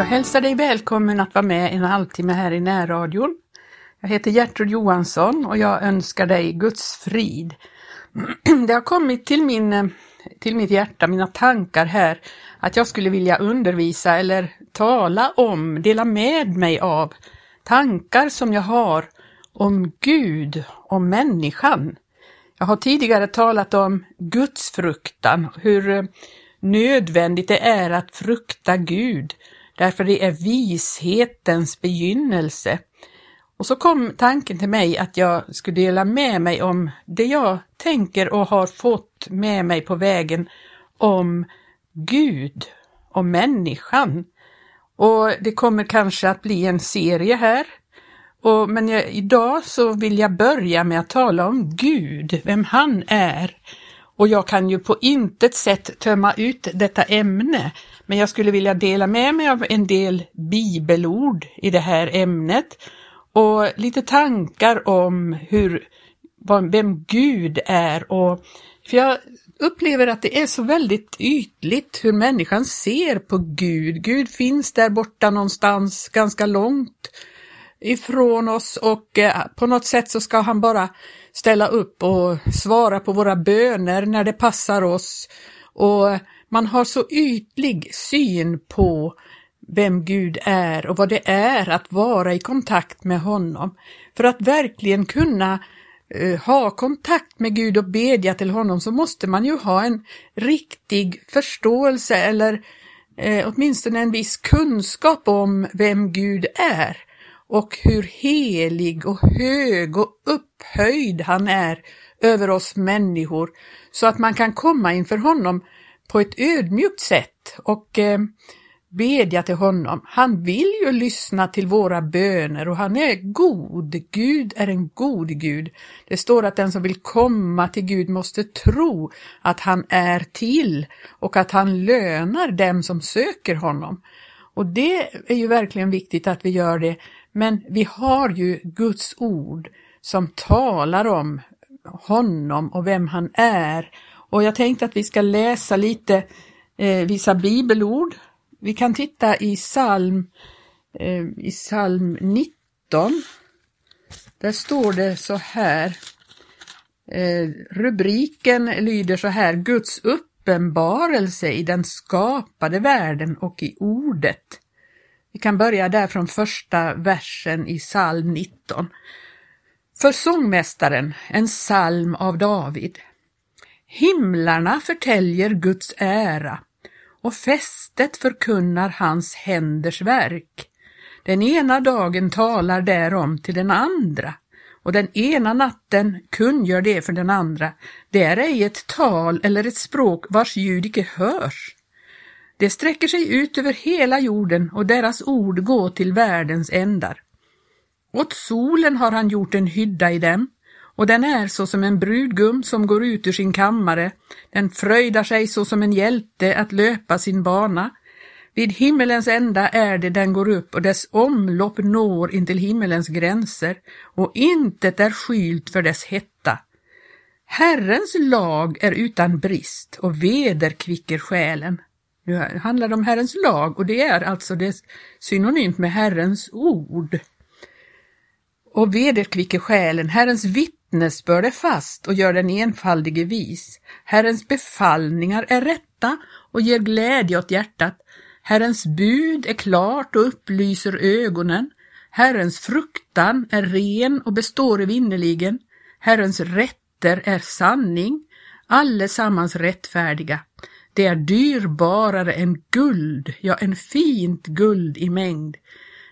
Jag hälsar dig välkommen att vara med en halvtimme här i närradion. Jag heter Gertrud Johansson och jag önskar dig Guds frid. Det har kommit till, min, till mitt hjärta, mina tankar här, att jag skulle vilja undervisa eller tala om, dela med mig av tankar som jag har om Gud, om människan. Jag har tidigare talat om Guds fruktan, hur nödvändigt det är att frukta Gud, därför det är vishetens begynnelse. Och så kom tanken till mig att jag skulle dela med mig om det jag tänker och har fått med mig på vägen om Gud och människan. Och det kommer kanske att bli en serie här. Och, men jag, idag så vill jag börja med att tala om Gud, vem han är. Och jag kan ju på intet sätt tömma ut detta ämne, men jag skulle vilja dela med mig av en del bibelord i det här ämnet och lite tankar om hur, vem Gud är och för jag upplever att det är så väldigt ytligt hur människan ser på Gud. Gud finns där borta någonstans ganska långt ifrån oss och eh, på något sätt så ska han bara ställa upp och svara på våra böner när det passar oss. Och man har så ytlig syn på vem Gud är och vad det är att vara i kontakt med honom. För att verkligen kunna eh, ha kontakt med Gud och bedja till honom så måste man ju ha en riktig förståelse eller eh, åtminstone en viss kunskap om vem Gud är och hur helig och hög och upphöjd han är över oss människor så att man kan komma inför honom på ett ödmjukt sätt och eh, bedja till honom. Han vill ju lyssna till våra böner och han är god. Gud är en god Gud. Det står att den som vill komma till Gud måste tro att han är till och att han lönar dem som söker honom. Och det är ju verkligen viktigt att vi gör det men vi har ju Guds ord som talar om honom och vem han är. Och jag tänkte att vi ska läsa lite eh, vissa bibelord. Vi kan titta i psalm, eh, i psalm 19. Där står det så här. Eh, rubriken lyder så här, Guds uppenbarelse i den skapade världen och i ordet. Vi kan börja där från första versen i psalm 19. För sångmästaren, en psalm av David. Himlarna förtäljer Guds ära och fästet förkunnar hans händers verk. Den ena dagen talar därom till den andra och den ena natten kungör det för den andra. Det är ej ett tal eller ett språk vars ljud icke hörs. Det sträcker sig ut över hela jorden och deras ord går till världens ändar. Åt solen har han gjort en hydda i dem, och den är så som en brudgum som går ut ur sin kammare, den fröjdar sig så som en hjälte att löpa sin bana. Vid himmelens ända är det den går upp och dess omlopp når intill himmelens gränser och intet är skylt för dess hetta. Herrens lag är utan brist och vederkvicker själen. Nu handlar det om Herrens lag och det är alltså det synonymt med Herrens ord. Och vederkvicker själen, Herrens vittnesbörd är fast och gör den enfaldige vis. Herrens befallningar är rätta och ger glädje åt hjärtat. Herrens bud är klart och upplyser ögonen. Herrens fruktan är ren och består evinnerligen. Herrens rätter är sanning, allesammans rättfärdiga. Det är dyrbarare än guld, ja, en fint guld i mängd.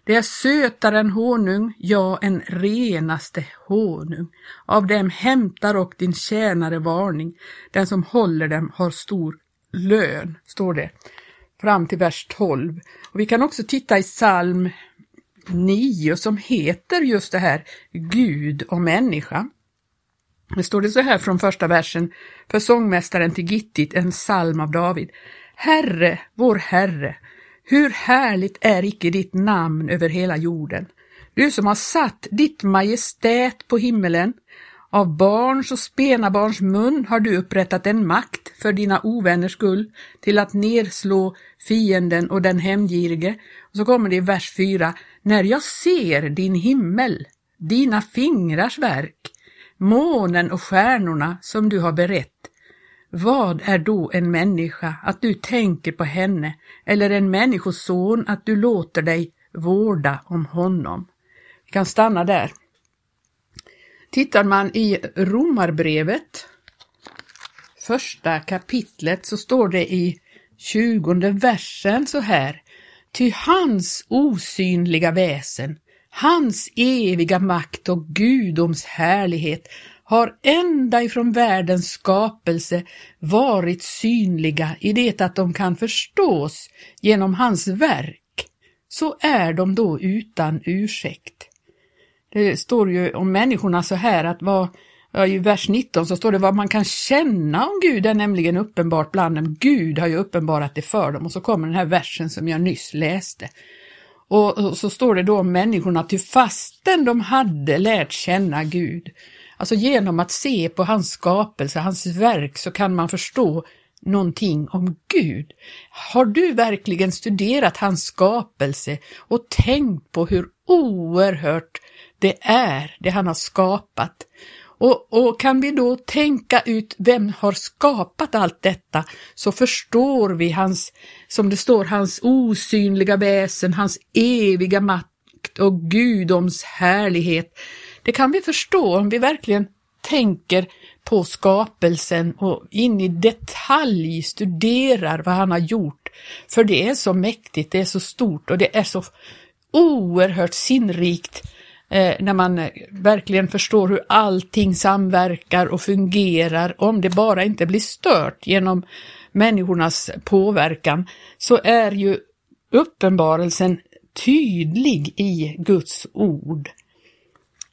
Det är sötare än honung, ja, en renaste honung. Av dem hämtar och din tjänare varning. Den som håller dem har stor lön, står det, fram till vers 12. Och vi kan också titta i psalm 9 som heter just det här Gud och människa. Det står det så här från första versen, för sångmästaren till Gittit, en psalm av David. Herre, vår Herre, hur härligt är icke ditt namn över hela jorden. Du som har satt ditt majestät på himmelen, Av barns och spenabarns mun har du upprättat en makt för dina ovänners skull till att nerslå fienden och den hemgirige. Och så kommer det i vers 4. När jag ser din himmel, dina fingrars verk, månen och stjärnorna som du har berett, vad är då en människa att du tänker på henne eller en människoson att du låter dig vårda om honom? Vi kan stanna där. Tittar man i Romarbrevet, första kapitlet, så står det i tjugonde versen så här. Ty hans osynliga väsen, hans eviga makt och gudoms härlighet har ända ifrån världens skapelse varit synliga i det att de kan förstås genom hans verk, så är de då utan ursäkt. Det står ju om människorna så här att vad, ja, i vers 19 så står det vad man kan känna om Gud är nämligen uppenbart bland dem. Gud har ju uppenbarat det för dem och så kommer den här versen som jag nyss läste. Och, så står det då om människorna, till fastän de hade lärt känna Gud, alltså genom att se på hans skapelse, hans verk, så kan man förstå någonting om Gud. Har du verkligen studerat hans skapelse och tänkt på hur oerhört det är det han har skapat. Och, och, kan vi då tänka ut vem har skapat allt detta så förstår vi hans, som det står, hans osynliga väsen, hans eviga makt och gudoms härlighet. Det kan vi förstå om vi verkligen tänker på skapelsen och in i detalj studerar vad han har gjort. För det är så mäktigt, det är så stort och det är så oerhört sinnrikt eh, när man verkligen förstår hur allting samverkar och fungerar, om det bara inte blir stört genom människornas påverkan, så är ju uppenbarelsen tydlig i Guds ord.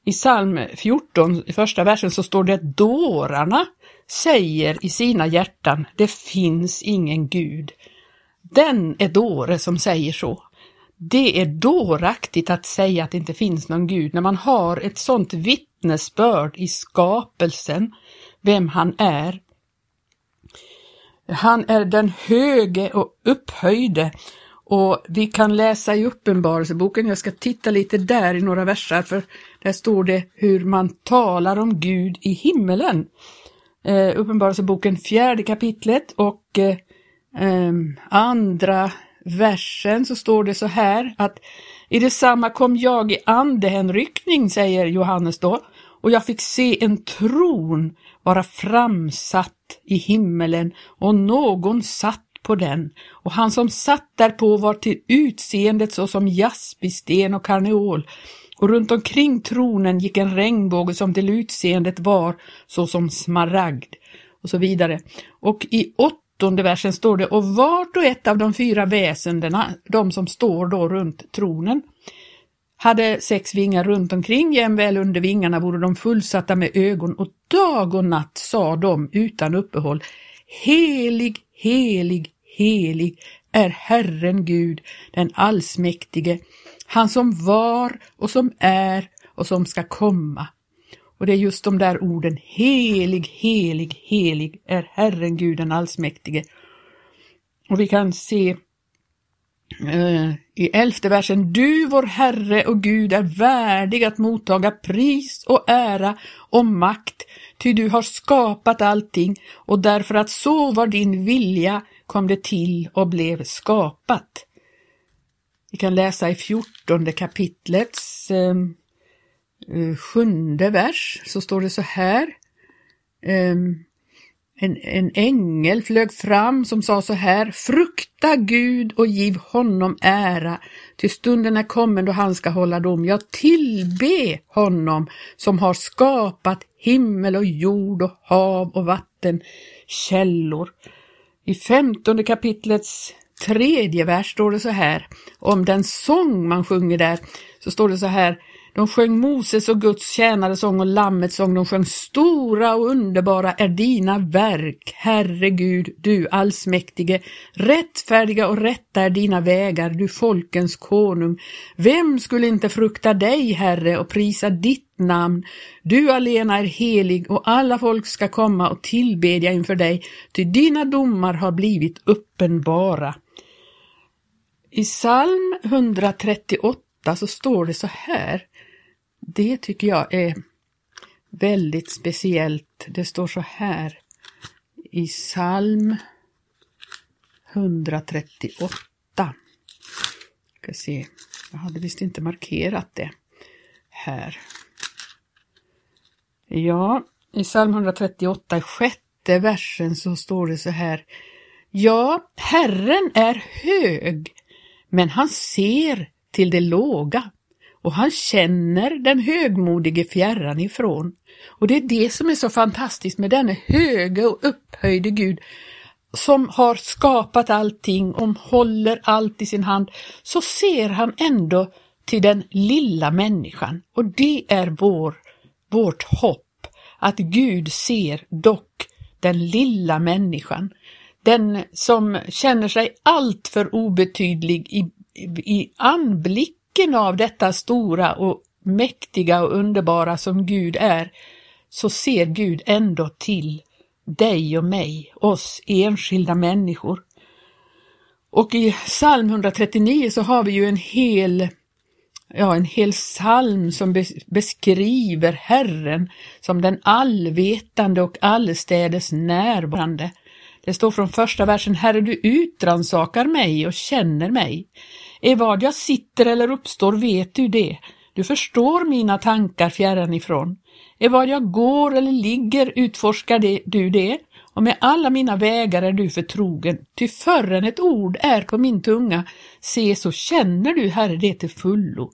I psalm 14, i första versen, så står det att dårarna säger i sina hjärtan, det finns ingen Gud. Den är dåre som säger så. Det är dåraktigt att säga att det inte finns någon Gud när man har ett sådant vittnesbörd i skapelsen, vem han är. Han är den höge och upphöjde och vi kan läsa i Uppenbarelseboken, jag ska titta lite där i några verser, för där står det hur man talar om Gud i himmelen. Eh, Uppenbarelseboken fjärde kapitlet och eh, eh andra versen så står det så här att i detsamma kom jag i andehänryckning, säger Johannes då, och jag fick se en tron vara framsatt i himmelen och någon satt på den. Och han som satt därpå var till utseendet såsom jaspisten och karneol. Och runt omkring tronen gick en regnbåge som till utseendet var såsom smaragd. Och så vidare. Och i åttonde versen står det, och vart och ett av de fyra väsendena, de som står då runt tronen, hade sex vingar runt omkring, jämväl under vingarna vore de fullsatta med ögon. Och dag och natt sa de utan uppehåll, helig, helig, helig är Herren Gud, den allsmäktige, han som var och som är och som ska komma. Och det är just de där orden, helig, helig, helig är Herren Gud den allsmäktige. Och vi kan se eh, i elfte versen, du vår Herre och Gud är värdig att mottaga pris och ära och makt, ty du har skapat allting och därför att så var din vilja kom det till och blev skapat. Vi kan läsa i fjortonde kapitlets ehm, eh, sjunde vers så står det så här. Eh, en, en ängel flög fram som sa så här, frukta Gud och giv honom ära, till stunden är kommen då han ska hålla dom. Jag tillbe honom som har skapat himmel och jord och hav och vatten, källor. I femtonde kapitlets tredje vers står det så här om den sång man sjunger där så står det så här de sjöng Moses och Guds tjänare sång och Lammets sång. De sjöng Stora och underbara är dina verk, Herre Gud, du allsmäktige. Rättfärdiga och rätta är dina vägar, du folkens konung. Vem skulle inte frukta dig, Herre, och prisa ditt namn? Du alena är helig och alla folk ska komma och tillbedja inför dig, ty dina domar har blivit uppenbara. I psalm 138 så står det så här det tycker jag är väldigt speciellt. Det står så här i psalm 138. Ska se, jag hade visst inte markerat det här. Ja, i psalm 138, sjätte versen så står det så här. Ja, Herren är hög, men han ser till det låga och han känner den högmodige fjärran ifrån. Och det är det som är så fantastiskt med denne höge och upphöjde Gud som har skapat allting, och håller allt i sin hand, så ser han ändå till den lilla människan. Och det är vår, vårt hopp, att Gud ser dock den lilla människan. Den som känner sig alltför obetydlig i, i anblicken av detta stora och mäktiga och underbara som Gud är, så ser Gud ändå till dig och mig, oss enskilda människor. Och i psalm 139 så har vi ju en hel ja, en hel psalm som beskriver Herren som den allvetande och allestädes närvarande. Det står från första versen, Herre du utransakar mig och känner mig. I vad jag sitter eller uppstår vet du det. Du förstår mina tankar fjärran ifrån. I vad jag går eller ligger utforskar det, du det, och med alla mina vägar är du förtrogen, ty förrän ett ord är på min tunga, se så känner du, Herre, det till fullo.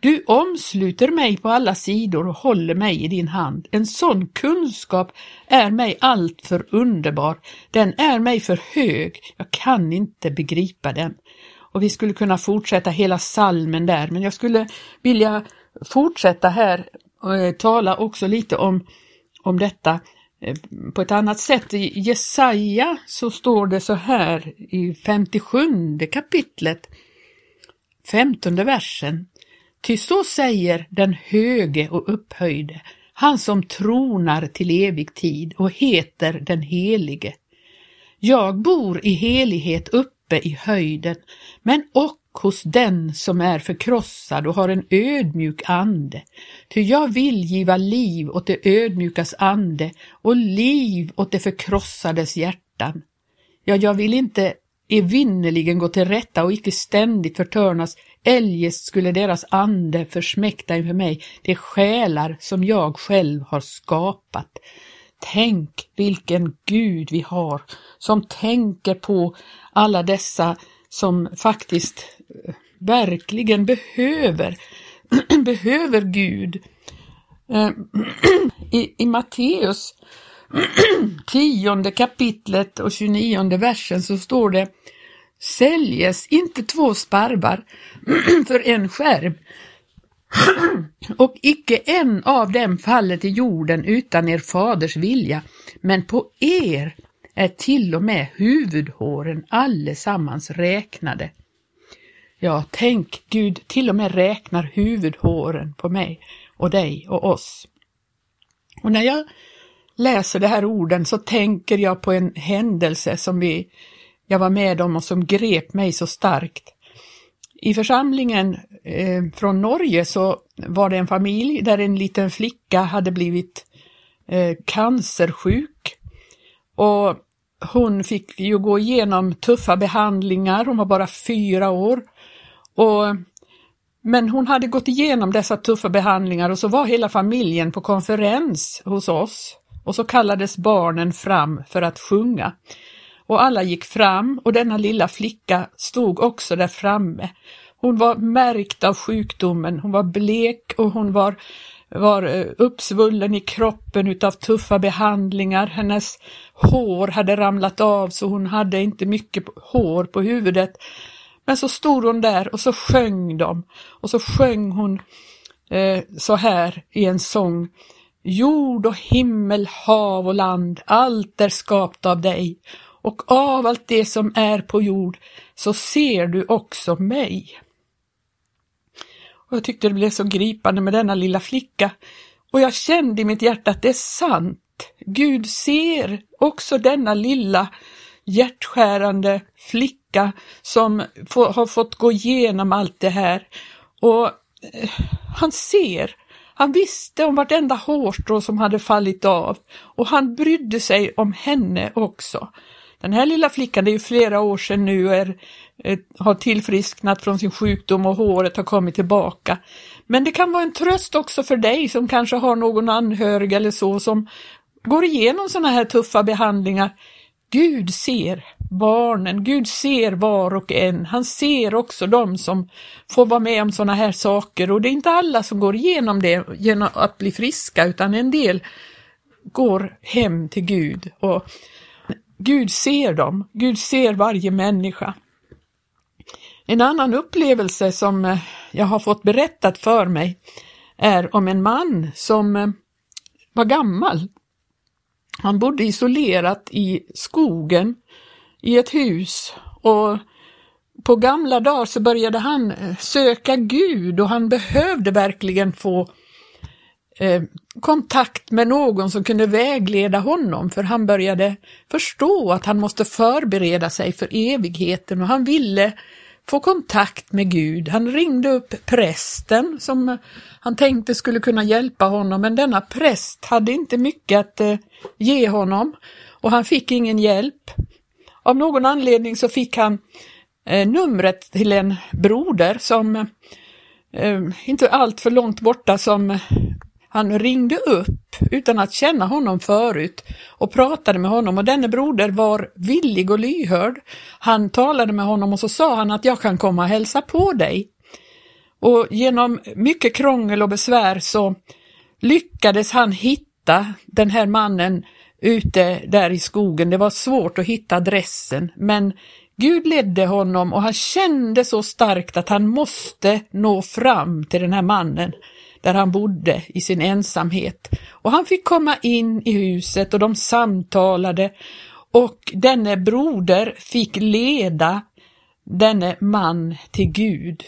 Du omsluter mig på alla sidor och håller mig i din hand. En sån kunskap är mig alltför underbar, den är mig för hög, jag kan inte begripa den. Och vi skulle kunna fortsätta hela salmen där, men jag skulle vilja fortsätta här och eh, tala också lite om, om detta eh, på ett annat sätt. I Jesaja så står det så här i 57 kapitlet, 15 versen. Ty så säger den höge och upphöjde, han som tronar till evig tid och heter den helige. Jag bor i helighet uppe i höjden, men och hos den som är förkrossad och har en ödmjuk ande. Ty jag vill giva liv åt det ödmjukas ande och liv åt det förkrossades hjärtan. Ja, jag vill inte evinnerligen gå till rätta och icke ständigt förtörnas, eljest skulle deras ande försmäkta inför mig, de själar som jag själv har skapat. Tänk vilken Gud vi har som tänker på alla dessa som faktiskt eh, verkligen behöver, behöver Gud. Eh, I, i Matteus tionde kapitlet och 29 versen så står det Säljes inte två sparvar för en skärv och icke en av dem faller till jorden utan er faders vilja, men på er är till och med huvudhåren allesammans räknade. Ja, tänk, Gud till och med räknar huvudhåren på mig och dig och oss. Och när jag läser de här orden så tänker jag på en händelse som vi, jag var med om och som grep mig så starkt. I församlingen eh, från Norge så var det en familj där en liten flicka hade blivit eh, cancersjuk och hon fick ju gå igenom tuffa behandlingar, hon var bara fyra år. Och, men hon hade gått igenom dessa tuffa behandlingar och så var hela familjen på konferens hos oss och så kallades barnen fram för att sjunga. Och alla gick fram och denna lilla flicka stod också där framme. Hon var märkt av sjukdomen, hon var blek och hon var var eh, uppsvullen i kroppen utav tuffa behandlingar. Hennes hår hade ramlat av så hon hade inte mycket hår på huvudet. Men så stod hon där och så sjöng de och så sjöng hon eh, så här i en sång. Jord och himmel, hav och land, allt är skapat av dig och av allt det som är på jord så ser du också mig. Och jag tyckte det blev så gripande med denna lilla flicka och jag kände i mitt hjärta att det är sant. Gud ser också denna lilla hjärtskärande flicka som få, har fått gå igenom allt det här. Och eh, han ser, han visste om vartenda hårstrå som hade fallit av och han brydde sig om henne också. Den här lilla flickan, det är ju flera år sedan nu, är, är, har tillfrisknat från sin sjukdom och håret har kommit tillbaka. Men det kan vara en tröst också för dig som kanske har någon anhörig eller så som går igenom sådana här tuffa behandlingar. Gud ser barnen, Gud ser var och en. Han ser också de som får vara med om sådana här saker och det är inte alla som går igenom det genom att bli friska utan en del går hem till Gud och Gud ser dem, Gud ser varje människa. En annan upplevelse som eh, jag har fått berättat för mig är om en man som eh, var gammal. Han bodde isolerat i skogen i ett hus och på gamla dagar så började han eh, söka Gud och han behövde verkligen få eh, kontakt med någon som kunde vägleda honom för han började förstå att han måste förbereda sig för evigheten och han ville få kontakt med Gud. Han ringde upp prästen som han tänkte skulle kunna hjälpa honom men denna präst hade inte mycket att eh, ge honom och han fick ingen hjälp. Av någon anledning så fick han eh, numret till en broder som eh, inte allt för långt borta som han ringde upp utan att känna honom förut och pratade med honom och denne broder var villig och lyhörd. Han talade med honom och så sa han att jag kan komma och hälsa på dig. Och genom mycket krångel och besvär så lyckades han hitta den här mannen ute där i skogen. Det var svårt att hitta adressen men Gud ledde honom och han kände så starkt att han måste nå fram till den här mannen där han bodde i sin ensamhet. Och han fick komma in i huset och de samtalade och denne broder fick leda denne man till Gud.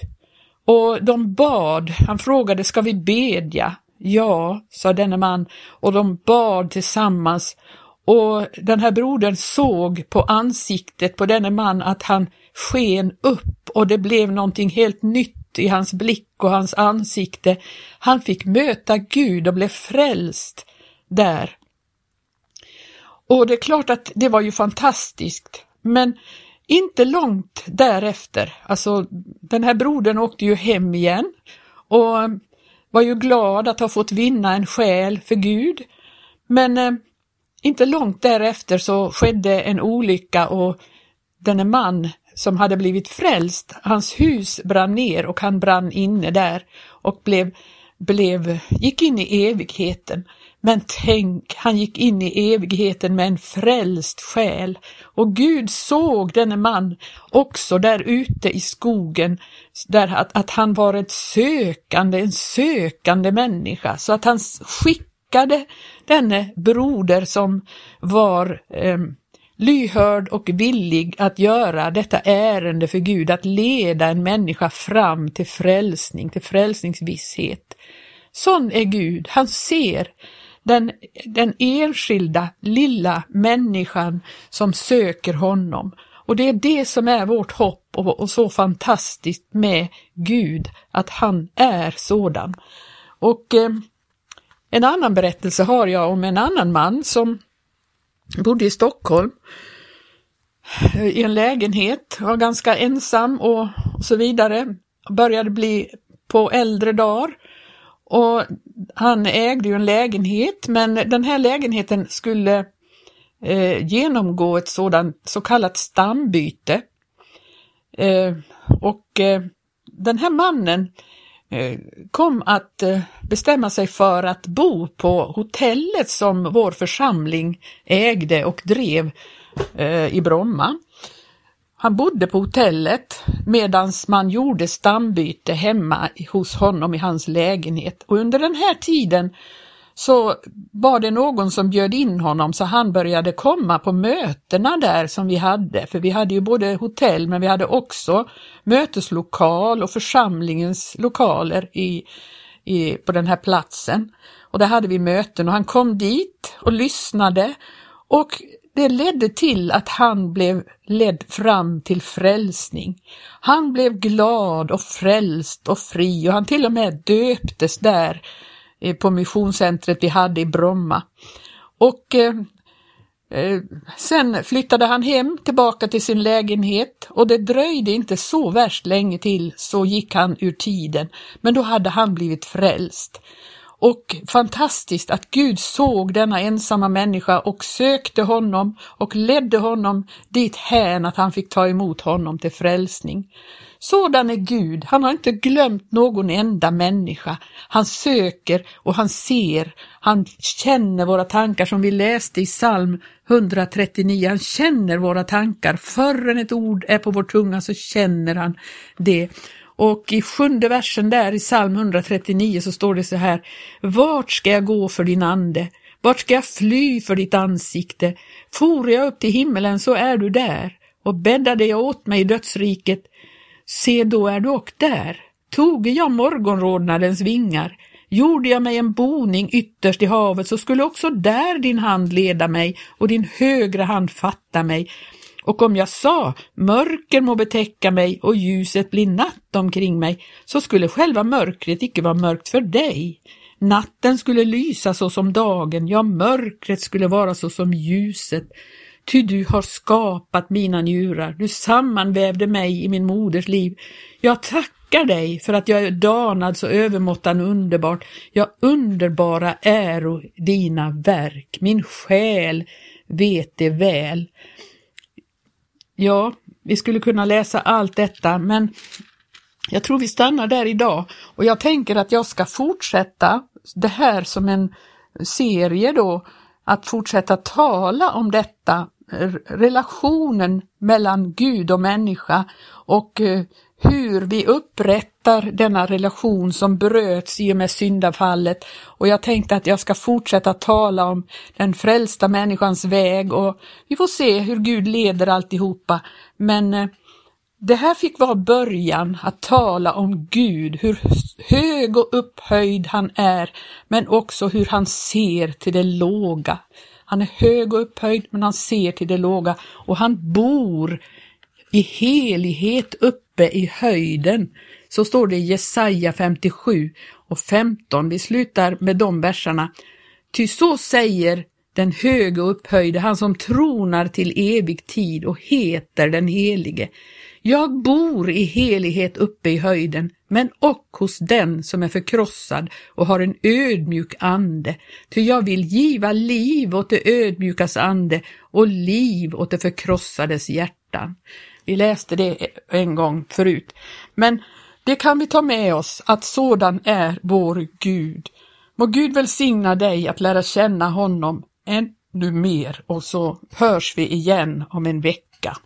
Och de bad, han frågade, ska vi bedja? Ja, sa denne man, och de bad tillsammans. Och den här brodern såg på ansiktet på denne man att han sken upp och det blev någonting helt nytt i hans blick och hans ansikte. Han fick möta Gud och blev frälst där. Och det är klart att det var ju fantastiskt, men inte långt därefter, alltså den här brodern åkte ju hem igen och var ju glad att ha fått vinna en själ för Gud. Men eh, inte långt därefter så skedde en olycka och denne man som hade blivit frälst, hans hus brann ner och han brann inne där och blev, blev, gick in i evigheten. Men tänk, han gick in i evigheten med en frälst själ. Och Gud såg denne man också där ute i skogen, där att, att han var ett sökande, en sökande människa, så att han skickade denne broder som var eh, lyhörd och villig att göra detta ärende för Gud, att leda en människa fram till frälsning, till frälsningsvisshet. Sån är Gud, han ser den, den enskilda lilla människan som söker honom. Och det är det som är vårt hopp och, och så fantastiskt med Gud, att han är sådan. Och eh, en annan berättelse har jag om en annan man som bodde i Stockholm eh, i en lägenhet, var ganska ensam och, och så vidare. Började bli på äldre dagar. Och han ägde ju en lägenhet, men den här lägenheten skulle eh, genomgå ett sådant så kallat stambyte. Eh, och eh, den här mannen Eh, Eh, kom att eh, bestämma sig för att bo på hotellet som vår församling ägde och drev eh, i Bromma. han bodde på hotellet medan man gjorde stambyte hemma hos honom i hans lägenhet och under den här tiden så var det någon som bjöd in honom så han började komma på mötena där som vi hade, för vi hade ju både hotell men vi hade också möteslokal och församlingens lokaler i, i, på den här platsen. Och där hade vi möten och han kom dit och lyssnade och det ledde till att han blev ledd fram till frälsning. Han blev glad och frälst och fri och han till och med döptes där Eh, på missionscentret vi hade i Bromma. Och eh, eh, sen flyttade han hem tillbaka till sin lägenhet och det dröjde inte så värst länge till så gick han ur tiden, men då hade han blivit frälst. Och fantastiskt att Gud såg denna ensamma människa och sökte honom och ledde honom dit hän att han fick ta emot honom till frälsning. Sådan är Gud, han har inte glömt någon enda människa. Han söker och han ser, han känner våra tankar som vi läste i psalm 139. Han känner våra tankar, förrän ett ord är på vår tunga så känner han det. Och i sjunde versen där i psalm 139 så står det så här. Vart ska jag gå för din ande? Vart ska jag fly för ditt ansikte? For jag upp till himmelen så är du där och bäddade jag åt mig i dödsriket. Se, då är du och där. Toge jag morgonrodnadens vingar, gjorde jag mig en boning ytterst i havet så skulle också där din hand leda mig och din högra hand fatta mig och om jag sa, mörker må betäcka mig och ljuset blir natt omkring mig, så skulle själva mörkret icke vara mörkt för dig. Natten skulle lysa så som dagen, ja, mörkret skulle vara så som ljuset. Ty du har skapat mina njurar, du sammanvävde mig i min moders liv. Jag tackar dig för att jag är danad så övermåttan underbart. Ja, underbara äro dina verk. Min själ vet det väl. Ja, vi skulle kunna läsa allt detta, men jag tror vi stannar där idag och jag tänker att jag ska fortsätta det här som en serie då, att fortsätta tala om detta, relationen mellan Gud och människa och eh, hur vi upprättar denna relation som bröts i och med syndafallet. Och jag tänkte att jag ska fortsätta tala om den frälsta människans väg och vi får se hur Gud leder alltihopa. Men eh, det här fick vara början att tala om Gud, hur hög och upphöjd han är, men också hur han ser till det låga. Han är hög och upphöjd, men han ser till det låga och han bor i helighet uppe i höjden. Så står det i Jesaja 57 och 15. Vi slutar med de verserna. Ty så säger den höge och upphöjde, han som tronar till evig tid och heter den helige. Jag bor i helighet uppe i höjden, men och hos den som är förkrossad och har en ödmjuk ande, ty jag vill giva liv åt det ödmjukas ande och liv åt det förkrossades hjärtan. Vi läste det en gång förut. Men det kan vi ta med oss att sådan är vår Gud. Må Gud välsigna dig att lära känna honom ännu mer och så hörs vi igen om en vecka.